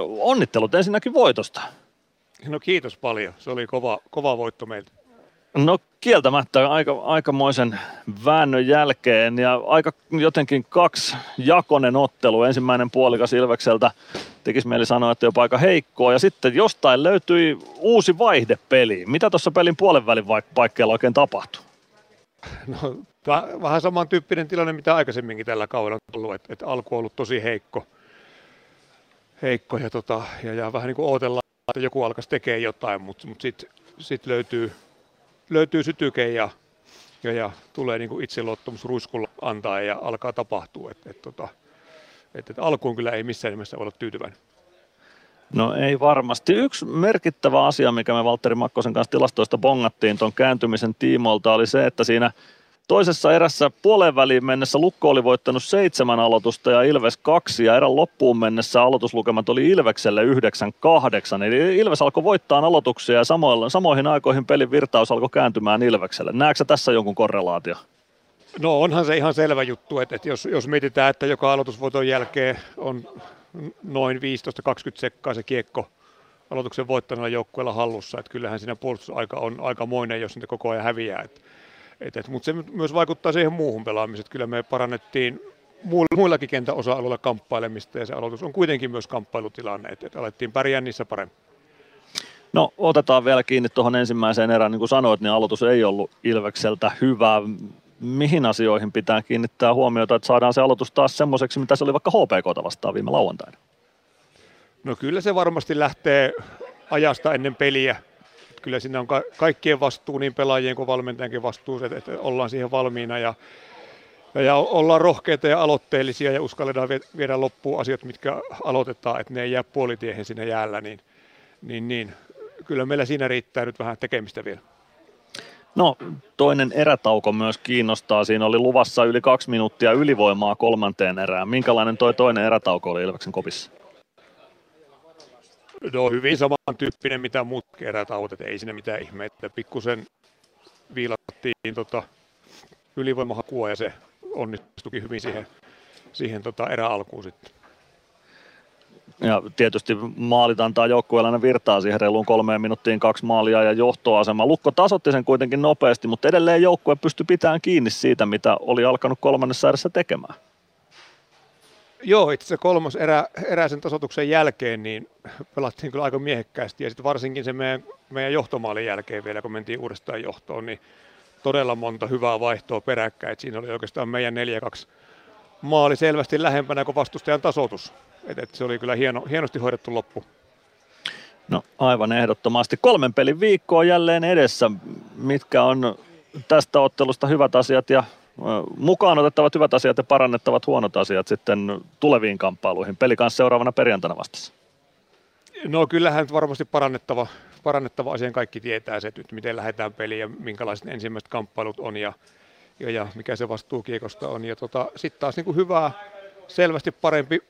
onnittelut ensinnäkin voitosta. No kiitos paljon. Se oli kova, kova voitto meiltä. No kieltämättä aika, aikamoisen väännön jälkeen ja aika jotenkin kaksi jakonen ottelu. Ensimmäinen puolikas Ilvekseltä tekisi mieli sanoa, että jopa aika heikkoa ja sitten jostain löytyi uusi vaihde peliin. Mitä tuossa pelin puolen välin paikkeilla oikein tapahtui? No, vähän samantyyppinen tilanne, mitä aikaisemminkin tällä kaudella on tullut, että, että alku on ollut tosi heikko, heikko ja, tota, ja, ja vähän niin kuin odotellaan, että joku alkaisi tekemään jotain, mutta, mutta sitten sit löytyy löytyy sytyke ja, ja, ja tulee niin kuin itseluottamus ruiskulla antaa ja alkaa tapahtua. Et, et, tota, et, et alkuun kyllä ei missään nimessä olla tyytyväinen. No ei varmasti. Yksi merkittävä asia, mikä me Valtteri Makkosen kanssa tilastoista bongattiin tuon kääntymisen tiimoilta, oli se, että siinä – Toisessa erässä puoleen väliin mennessä Lukko oli voittanut seitsemän aloitusta ja Ilves kaksi ja erän loppuun mennessä aloituslukemat oli Ilvekselle 9-8. Eli Ilves alkoi voittaa aloituksia ja samoilla, samoihin aikoihin pelin virtaus alkoi kääntymään Ilvekselle. Näetkö tässä jonkun korrelaatio? No onhan se ihan selvä juttu, että, että jos, jos mietitään, että joka aloitusvoiton jälkeen on noin 15-20 sekkaa se kiekko aloituksen voittaneella joukkueella hallussa, että kyllähän siinä puolustusaika on aikamoinen, jos niitä koko ajan häviää. Että et, et, mutta se myös vaikuttaa siihen muuhun pelaamiseen. Kyllä me parannettiin muillakin kentän osa-alueilla kamppailemista ja se aloitus on kuitenkin myös kamppailutilanne, että et alettiin pärjää niissä paremmin. No otetaan vielä kiinni tuohon ensimmäiseen erään, niin kuin sanoit, niin aloitus ei ollut Ilvekseltä hyvä. Mihin asioihin pitää kiinnittää huomiota, että saadaan se aloitus taas semmoiseksi, mitä se oli vaikka HPK vastaan viime lauantaina? No kyllä se varmasti lähtee ajasta ennen peliä kyllä siinä on ka- kaikkien vastuu, niin pelaajien kuin valmentajankin vastuu, että, että ollaan siihen valmiina ja, ja ollaan rohkeita ja aloitteellisia ja uskalletaan viedä loppuun asiat, mitkä aloitetaan, että ne ei jää puolitiehen sinne jäällä, niin, niin, niin kyllä meillä siinä riittää nyt vähän tekemistä vielä. No toinen erätauko myös kiinnostaa. Siinä oli luvassa yli kaksi minuuttia ylivoimaa kolmanteen erään. Minkälainen toi toinen erätauko oli Ilveksen kopissa? No hyvin samantyyppinen mitä muut kerätauot, ei siinä mitään ihmeitä. Pikkusen viilattiin tota, ylivoimahakua ja se onnistuikin hyvin siihen, siihen tota eräalkuun sitten. Ja tietysti maalit antaa joukkueelle virtaa siihen reiluun kolmeen minuuttiin kaksi maalia ja johtoasema. Lukko tasotti sen kuitenkin nopeasti, mutta edelleen joukkue pystyi pitämään kiinni siitä, mitä oli alkanut kolmannessa erässä tekemään. Joo, itse asiassa kolmas erä, eräisen tasotuksen jälkeen niin pelattiin kyllä aika miehekkäästi ja sitten varsinkin se meidän, meidän johtomaalin jälkeen vielä, kun mentiin uudestaan johtoon, niin todella monta hyvää vaihtoa peräkkäin. Siinä oli oikeastaan meidän 4-2 maali selvästi lähempänä kuin vastustajan tasoitus. Et, et se oli kyllä hieno, hienosti hoidettu loppu. No aivan ehdottomasti. Kolmen pelin viikkoa jälleen edessä. Mitkä on tästä ottelusta hyvät asiat ja mukaan otettavat hyvät asiat ja parannettavat huonot asiat sitten tuleviin kamppailuihin. Peli kanssa seuraavana perjantaina vastassa. No kyllähän varmasti parannettava, parannettava asian kaikki tietää se, että nyt miten lähdetään peliin ja minkälaiset ensimmäiset kamppailut on ja, ja, ja mikä se vastuu kiekosta on. Ja tota, sitten taas niin kuin hyvää, selvästi parempi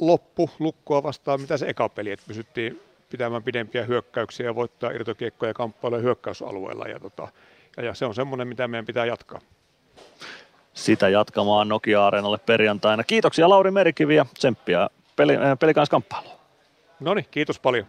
loppu lukkoa vastaan, mitä se eka peli, että pysyttiin pitämään pidempiä hyökkäyksiä ja voittaa irtokiekkoja kamppailuja hyökkäysalueella. Ja, tota, ja, ja se on semmoinen, mitä meidän pitää jatkaa sitä jatkamaan Nokia-areenalle perjantaina. Kiitoksia Lauri Merikivi ja tsemppiä peli, äh. No niin, kiitos paljon.